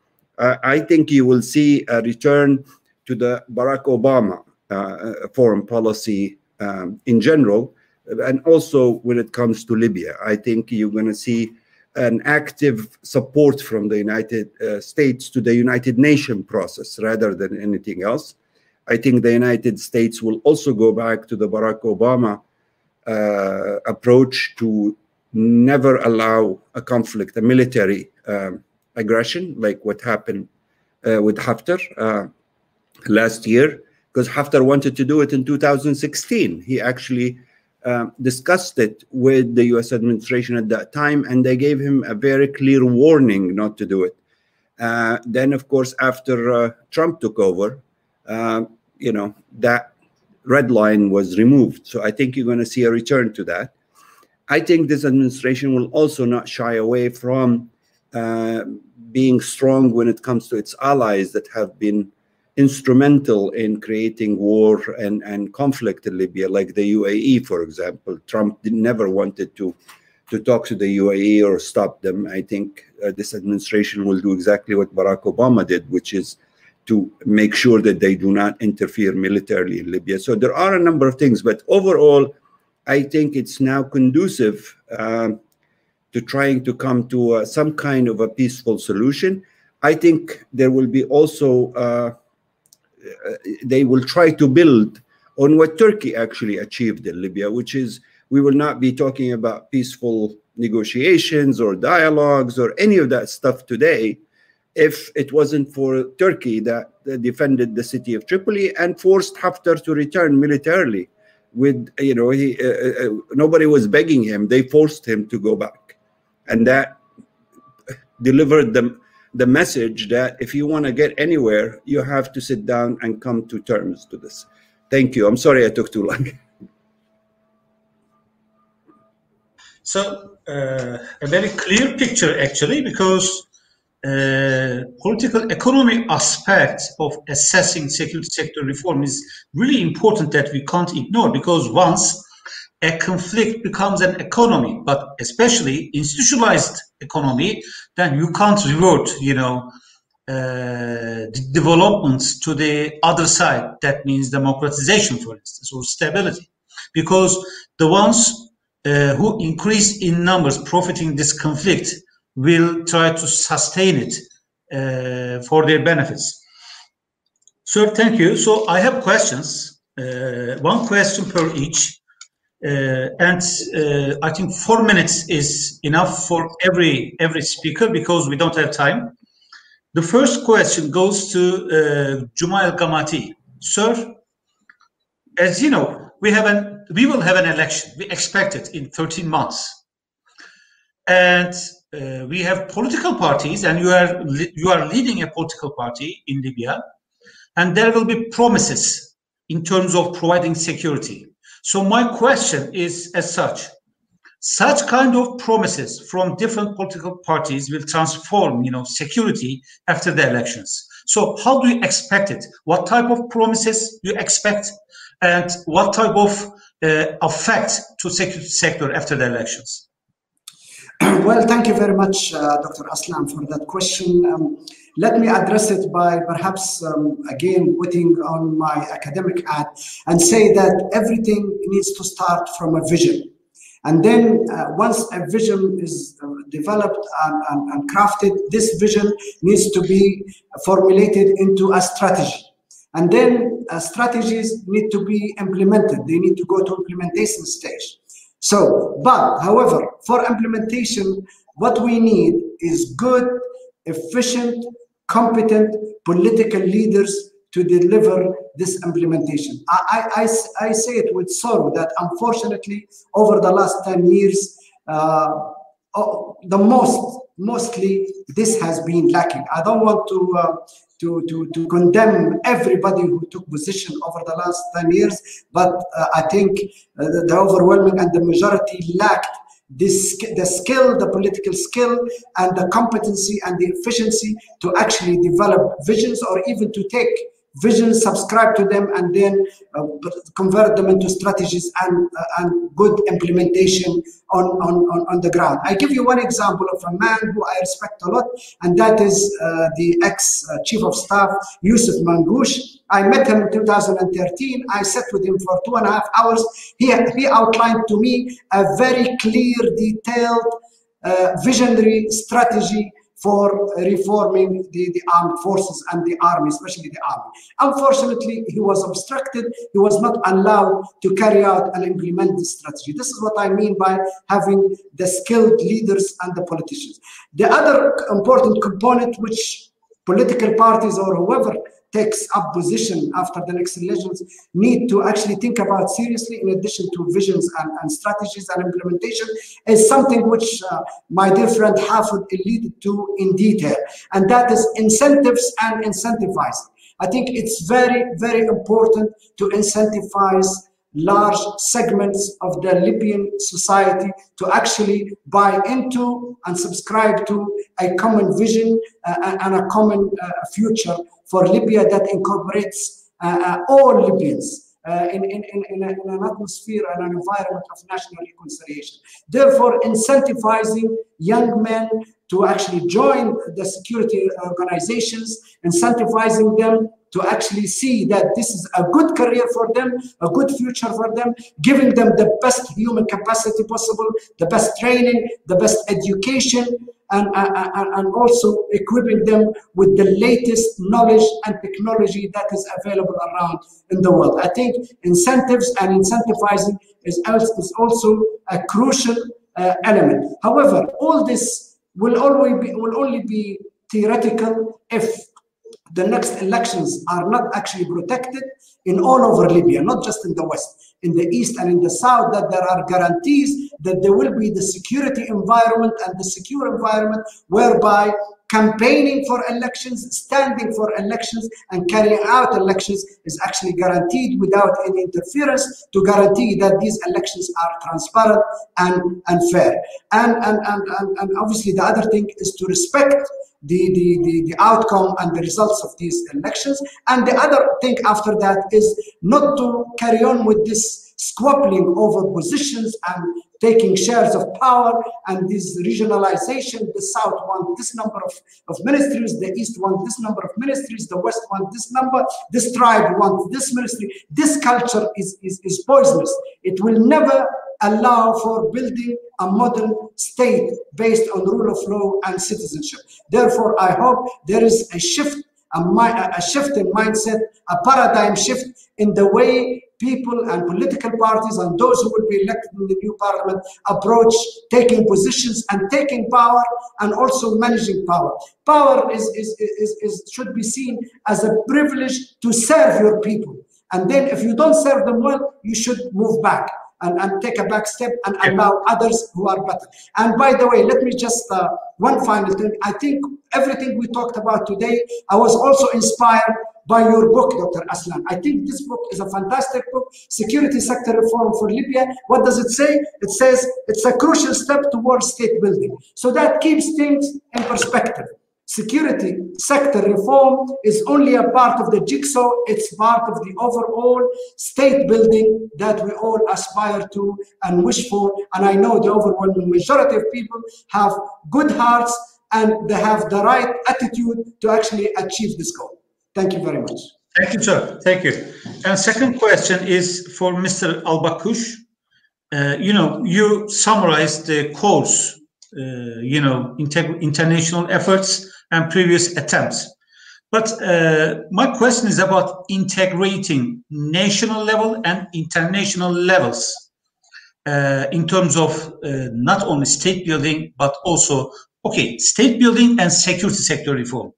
I think you will see a return to the Barack Obama uh, foreign policy um, in general, and also when it comes to Libya. I think you're going to see an active support from the United uh, States to the United Nations process rather than anything else. I think the United States will also go back to the Barack Obama uh, approach to never allow a conflict, a military um, aggression, like what happened uh, with Haftar uh, last year, because Haftar wanted to do it in 2016. He actually um, discussed it with the US administration at that time, and they gave him a very clear warning not to do it. Uh, then, of course, after uh, Trump took over, uh, you know, that red line was removed. So I think you're going to see a return to that. I think this administration will also not shy away from uh, being strong when it comes to its allies that have been instrumental in creating war and, and conflict in Libya, like the UAE, for example. Trump never wanted to, to talk to the UAE or stop them. I think uh, this administration will do exactly what Barack Obama did, which is to make sure that they do not interfere militarily in Libya. So there are a number of things, but overall, I think it's now conducive uh, to trying to come to uh, some kind of a peaceful solution. I think there will be also, uh, uh they will try to build on what Turkey actually achieved in Libya, which is we will not be talking about peaceful negotiations or dialogues or any of that stuff today if it wasn't for Turkey that, defended the city of Tripoli and forced Haftar to return militarily. With you know, he uh, uh, uh, nobody was begging him; they forced him to go back, and that delivered them the message that if you want to get anywhere, you have to sit down and come to terms to this. Thank you. I'm sorry I took too long. So uh, a very clear picture actually, because uh, political economy aspect of assessing security sector reform is really important that we can't ignore because once a conflict becomes an economy, but especially institutionalized economy, then you can't revert, you know, uh, developments to the other side. That means democratization, for instance, or stability, because the ones uh, who increase in numbers profiting this conflict will try to sustain it uh, for their benefits. Sir, thank you. So I have questions, uh, one question per each. Uh, and uh, I think four minutes is enough for every every speaker because we don't have time. The first question goes to uh, Guma El-Gamaty, Sir, as you know, we have an we will have an election. We expect it in 13 months. And uh, we have political parties, and you are you are leading a political party in Libya, and there will be promises in terms of providing security. So my question is as such: such kind of promises from different political parties will transform, you know, security after the elections. So how do you expect it? What type of promises you expect, and what type of uh, effect to security sector after the elections? well, thank you very much, uh, Dr. Aslan, for that question. Um, let me address it by perhaps um, again putting on my academic hat and say that everything needs to start from a vision. And then uh, once a vision is uh, developed and, and, and, crafted, this vision needs to be formulated into a strategy. And then uh, strategies need to be implemented. They need to go to implementation stage. So, but however, for implementation, what we need is good, efficient, competent political leaders to deliver this implementation. I, I, I, say it with sorrow that unfortunately, over the last 10 years, uh, oh, the most, mostly this has been lacking. I don't want to uh, to, to, to condemn everybody who took position over the last 10 years, but uh, I think uh, the, the, overwhelming and the majority lacked this, the skill, the political skill, and the competency and the efficiency to actually develop visions or even to take visions, subscribe to them, and then uh, convert them into strategies and, uh, and good implementation on, on, on, on, the ground. I give you one example of a man who I respect a lot, and that is uh, the ex-chief of staff, Yusuf Mangush. I met him in 2013. I sat with him for two and a half hours. He, he outlined to me a very clear, detailed uh, visionary strategy for reforming the, the armed forces and the army, especially the army. Unfortunately, he was obstructed. He was not allowed to carry out and implement this strategy. This is what I mean by having the skilled leaders and the politicians. The other important component, which political parties or whoever takes up position after the next elections need to actually think about seriously in addition to visions and, and strategies and implementation is something which uh, my dear friend Hafed alluded to in detail and that is incentives and incentivizing. I think it's very, very important to incentivize large segments of the Libyan society to actually buy into and subscribe to a common vision uh, and a common uh, future for Libya that incorporates uh, uh all Libyans. Uh, in, in, in, in, an atmosphere and an environment of national reconciliation. Therefore, incentivizing young men to actually join the security organizations, incentivizing them to actually see that this is a good career for them, a good future for them, giving them the best human capacity possible, the best training, the best education, and, and, and also equipping them with the latest knowledge and technology that is available around in the world. I think incentives and incentivizing is, is also a crucial uh, element. However, all this will always be will only be theoretical if the next elections are not actually protected in all over Libya, not just in the west, in the east and in the south, that there are guarantees that there will be the security environment and the secure environment whereby campaigning for elections, standing for elections, and carrying out elections is actually guaranteed without any interference to guarantee that these elections are transparent and, and fair. And, and, and, and, and obviously the other thing is to respect the, the, the, the outcome and the results of these elections. And the other thing after that is not to carry on with this squabbling over positions and taking shares of power and this regionalization. The South want this number of, of ministries, the East want this number of ministries, the West want this number, this tribe wants this ministry. This culture is, is, is poisonous. It will never allow for building a modern state based on rule of law and citizenship. Therefore, I hope there is a shift, a, a shift in mindset, a paradigm shift in the way people and political parties and those who will be elected in the new parliament approach taking positions and taking power and also managing power. Power is, is, is, is, should be seen as a privilege to serve your people. And then if you don't serve them well, you should move back and, and take a back step and allow others who are better. And by the way, let me just, uh, one final thing. I think everything we talked about today, I was also inspired by your book, Dr. Aslan. I think this book is a fantastic book, Security Sector Reform for Libya. What does it say? It says it's a crucial step towards state building. So that keeps things in perspective security sector reform is only a part of the jigsaw. It's part of the overall state building that we all aspire to and wish for. And I know the overwhelming majority of people have good hearts and they have the right attitude to actually achieve this goal. Thank you very much. Thank you, sir. Thank you. And second question is for Mr. Albakush. Uh, you know, you summarized the course, uh, you know, inter international efforts and previous attempts. But uh, my question is about integrating national level and international levels uh, in terms of uh, not only state building, but also, okay, state building and security sector reform.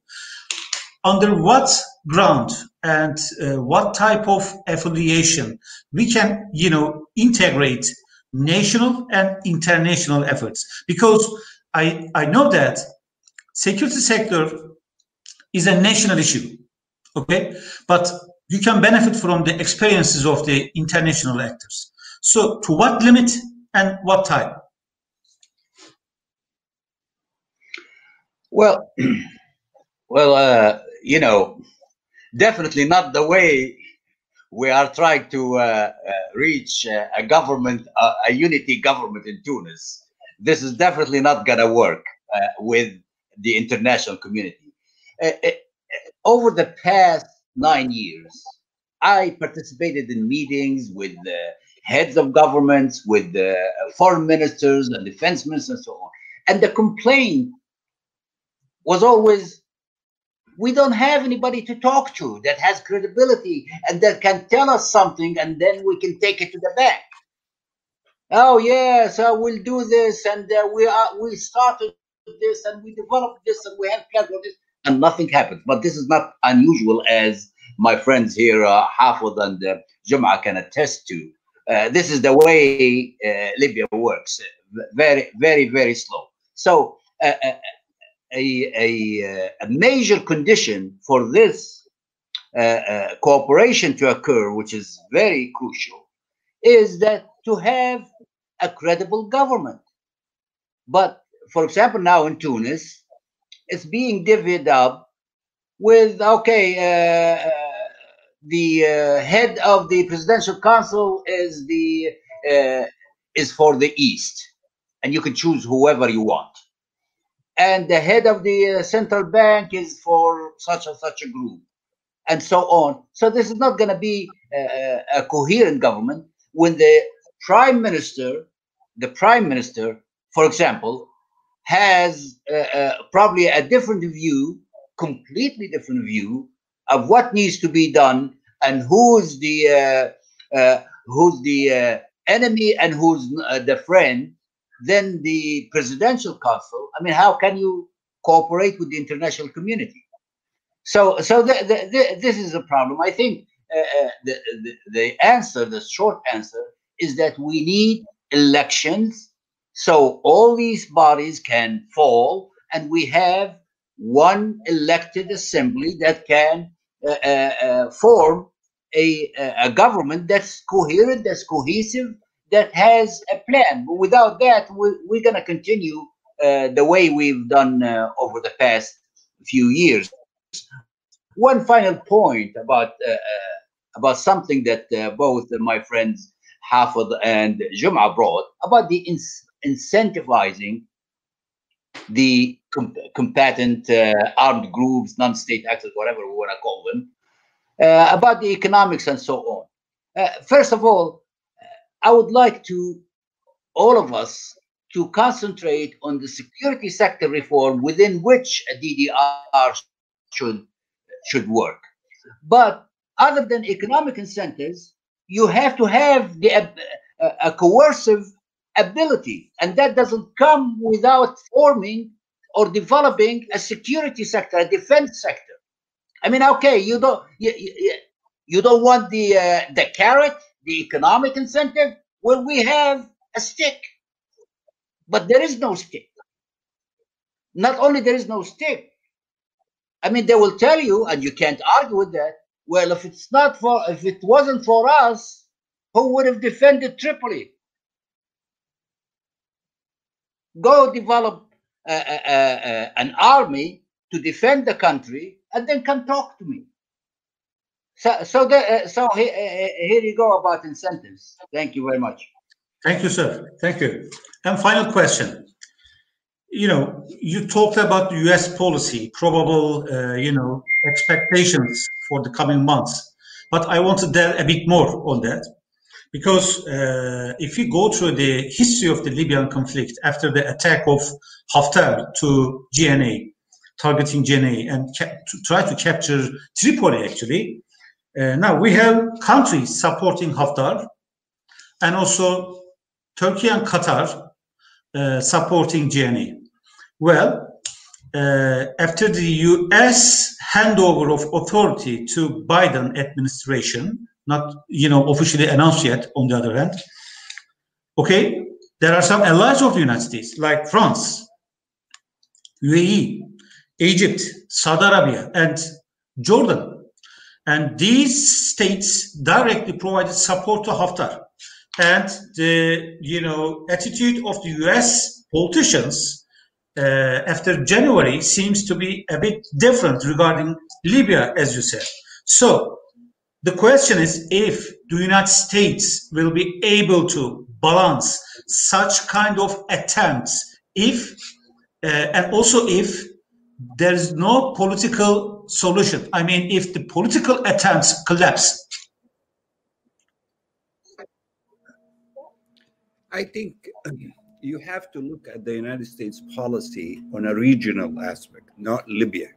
Under what ground and uh, what type of affiliation we can, you know, integrate national and international efforts? Because I, I know that security sector is a national issue, okay? But you can benefit from the experiences of the international actors. So to what limit and what time? Well, well, uh, you know, definitely not the way we are trying to uh, uh, reach uh, a government, uh, a unity government in Tunis. This is definitely not going to work uh, with the international community. Uh, uh, over the past nine years, I participated in meetings with the heads of governments, with the foreign ministers and defense ministers, and so on. And the complaint was always we don't have anybody to talk to that has credibility and that can tell us something and then we can take it to the bank. Oh yes, uh, we'll do this and uh, we are we started this and we developed this and we have plans for this and nothing happens. But this is not unusual as my friends here, uh, Hafed and uh, Jum'a can attest to. Uh, this is the way uh, Libya works. Very, very, very slow. So uh, uh a, a, a, major condition for this uh, uh, cooperation to occur, which is very crucial, is that to have a credible government. But for example, now in Tunis, it's being divvied up with okay, uh, uh the uh, head of the presidential council is the uh, is for the east, and you can choose whoever you want. And the head of the uh, central bank is for such and such a group, and so on. So this is not going to be a, a coherent government when the prime minister, the prime minister, for example, has uh, uh, probably a different view, completely different view of what needs to be done and who's the uh, uh who's the uh, enemy and who's uh, the friend then the presidential council. I mean, how can you cooperate with the international community? So, so the, the, the, this is a problem. I think the, the, the answer, the short answer, is that we need elections so all these bodies can fall and we have one elected assembly that can uh, uh, uh form a, a government that's coherent, that's cohesive, that has a plan. But without that, we, we're going to continue uh, the way we've done uh, over the past few years. One final point about uh, uh about something that uh, both my friends Hafed and Jum'a brought about the in incentivizing the com combatant uh, armed groups, non-state actors, whatever we want to call them, about the economics and so on. first of all, I would like to, all of us, to concentrate on the security sector reform within which a DDR should, should work. But other than economic incentives, you have to have the, uh, a coercive ability, and that doesn't come without forming or developing a security sector, a defense sector. I mean, okay, you don't you, you, you don't want the uh, the carrot, the economic incentive? Well, we have a stick, but there is no stick. Not only there is no stick, I mean, they will tell you, and you can't argue with that. Well, if it's not for, if it wasn't for us, who would have defended Tripoli? Go develop an army to defend the country, and then come talk to me. So, so, the, uh, so he, uh, uh, here you go about incentives. Thank you very much. Thank you, sir. Thank you. And final question. You know, you talked about the U.S. policy, probable, uh, you know, expectations for the coming months. But I want to delve a bit more on that, because uh, if you go through the history of the Libyan conflict after the attack of Haftar to GNA, targeting GNA, and to try to capture Tripoli, actually, uh, now we have countries supporting Haftar and also Turkey and Qatar uh, supporting GNA. Well, uh, after the US handover of authority to Biden administration, not you know officially announced yet on the other hand, okay, there are some allies of the United States like France, UAE, Egypt, Saudi Arabia, and Jordan and these states directly provided support to Haftar. And the you know attitude of the U.S. politicians uh, after January seems to be a bit different regarding Libya, as you said. So the question is if the United States will be able to balance such kind of attempts, if uh, and also if there is no political solution. I mean, if the political attempts collapse. I think, you have to look at the United States policy on a regional aspect, not Libya.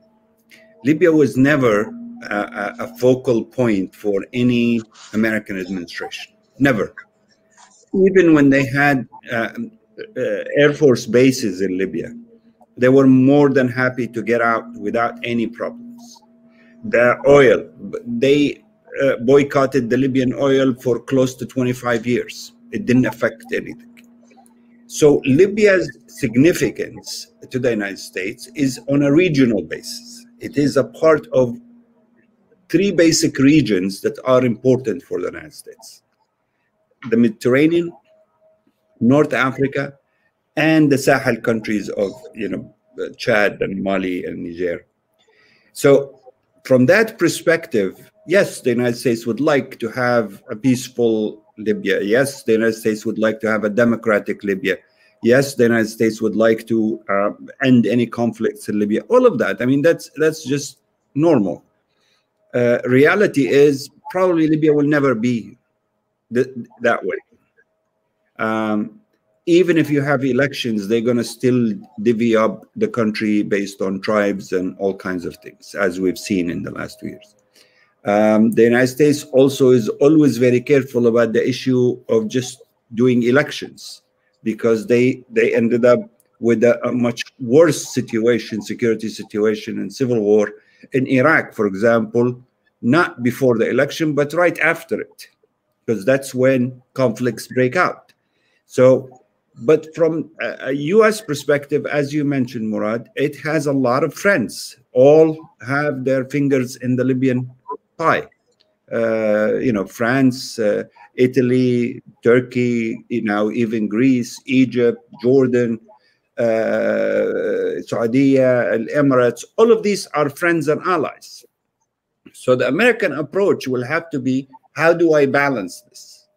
Libya was never a, a focal point for any American administration. Never. Even when they had uh, uh, Air Force bases in Libya, they were more than happy to get out without any problems. The oil, they uh, boycotted the Libyan oil for close to 25 years. It didn't affect anything. So Libya's significance to the United States is on a regional basis. It is a part of three basic regions that are important for the United States the Mediterranean, North Africa, and the Sahel countries of you know Chad and Mali and Niger. So from that perspective, yes, the United States would like to have a peaceful Libya. Yes, the United States would like to have a democratic Libya. Yes, the United States would like to uh, end any conflicts in Libya. All of that. I mean, that's that's just normal. Uh, reality is probably Libya will never be th that way. Um, even if you have elections, they're going to still divvy up the country based on tribes and all kinds of things, as we've seen in the last two years. Um, the United States also is always very careful about the issue of just doing elections because they they ended up with a, a much worse situation, security situation, and civil war in Iraq, for example, not before the election, but right after it, because that's when conflicts break out. So but from a, US perspective, as you mentioned, Murad, it has a lot of friends. All have their fingers in the Libyan pie. Uh, you know, France, uh, Italy, Turkey, you know, even Greece, Egypt, Jordan, uh, Saudi, Emirates, all of these are friends and allies. So the American approach will have to be how do I balance this?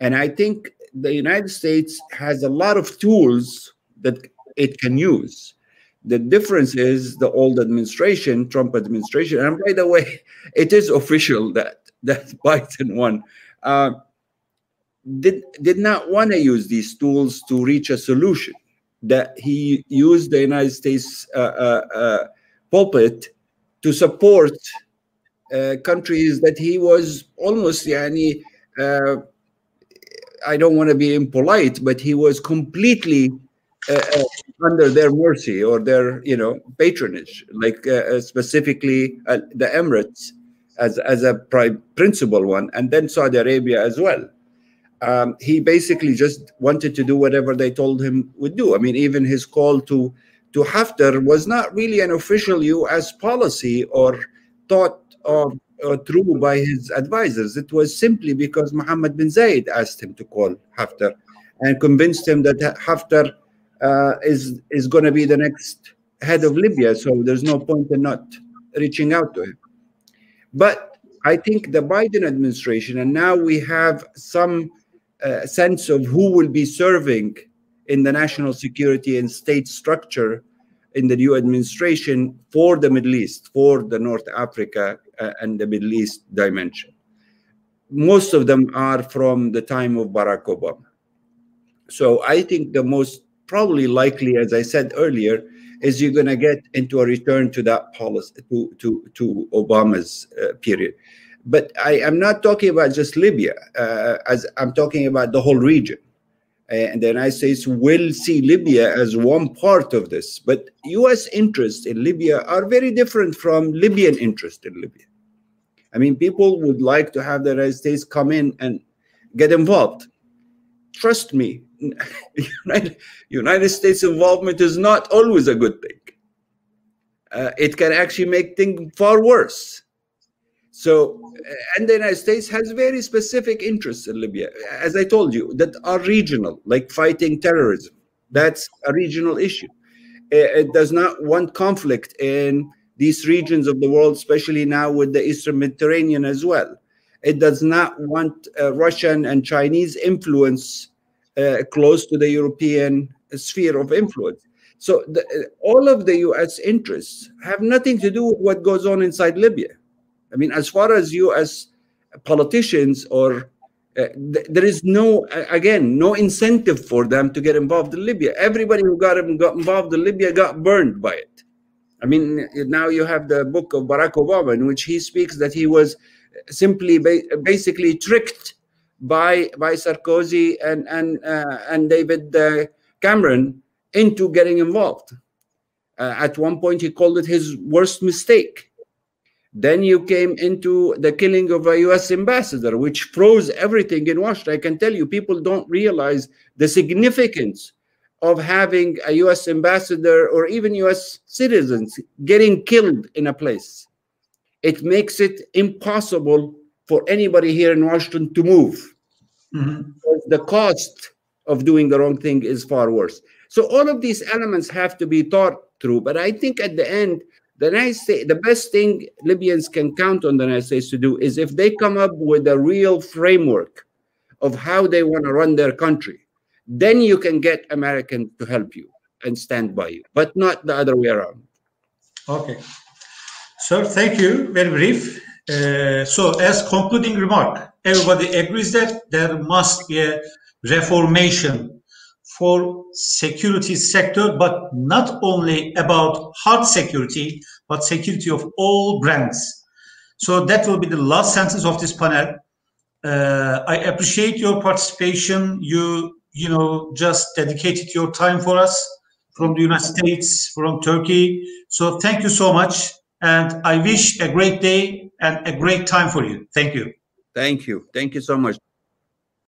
And I think the United States has a lot of tools that it can use. The difference is the old administration, Trump administration, and by the way, it is official that that Biden won. Uh, did did not want to use these tools to reach a solution. That he used the United States uh, uh, uh pulpit to support countries that he was almost yani, uh, I don't want to be impolite, but he was completely uh, uh, under their mercy or their, you know, patronage, like uh, uh specifically uh, the Emirates as as a principal one, and then Saudi Arabia as well. Um, he basically just wanted to do whatever they told him would do. I mean, even his call to to Haftar was not really an official U.S. policy or thought of uh, through by his advisors. It was simply because Mohammed bin Zayed asked him to call Haftar and convinced him that Haftar uh, is is going to be the next head of Libya. So there's no point in not reaching out to him. But I think the Biden administration, and now we have some uh, sense of who will be serving in the national security and state structure in the new administration for the Middle East, for the North Africa and the Middle East dimension. Most of them are from the time of Barack Obama. So I think the most probably likely, as I said earlier, is you're going to get into a return to that policy, to, to, to Obama's uh, period. But I am not talking about just Libya, uh, as I'm talking about the whole region and the United States will see Libya as one part of this. But U.S. interests in Libya are very different from Libyan interest in Libya. I mean, people would like to have the United States come in and get involved. Trust me, United, States involvement is not always a good thing. Uh, it can actually make things far worse. So, and the United States has very specific interests in Libya, as I told you, that are regional, like fighting terrorism. That's a regional issue. It does not want conflict in these regions of the world, especially now with the Eastern Mediterranean as well. It does not want uh, Russian and Chinese influence uh, close to the European sphere of influence. So, the, all of the US interests have nothing to do with what goes on inside Libya I mean, as far as U.S. politicians or uh, th there is no again no incentive for them to get involved in libya everybody who got, got involved in libya got burned by it i mean now you have the book of barack obama in which he speaks that he was simply ba basically tricked by by sarkozy and and uh, and david uh, cameron into getting involved uh, at one point he called it his worst mistake then you came into the killing of a US ambassador, which froze everything in Washington. I can tell you, people don't realize the significance of having a US ambassador or even US citizens getting killed in a place. It makes it impossible for anybody here in Washington to move. Mm -hmm. The cost of doing the wrong thing is far worse. So all of these elements have to be thought through. But I think at the end, the United States, the best thing Libyans can count on the United States to do is if they come up with a real framework of how they want to run their country, then you can get American to help you and stand by you, but not the other way around. Okay. Sir, thank you. Very brief. Uh, so, as concluding remark, everybody agrees that there must be a reformation for security sector, but not only about hard security, but security of all brands. So that will be the last sentence of this panel. Uh, I appreciate your participation. You, you know, just dedicated your time for us from the United States, from Turkey. So thank you so much. And I wish a great day and a great time for you. Thank you. Thank you. Thank you so much.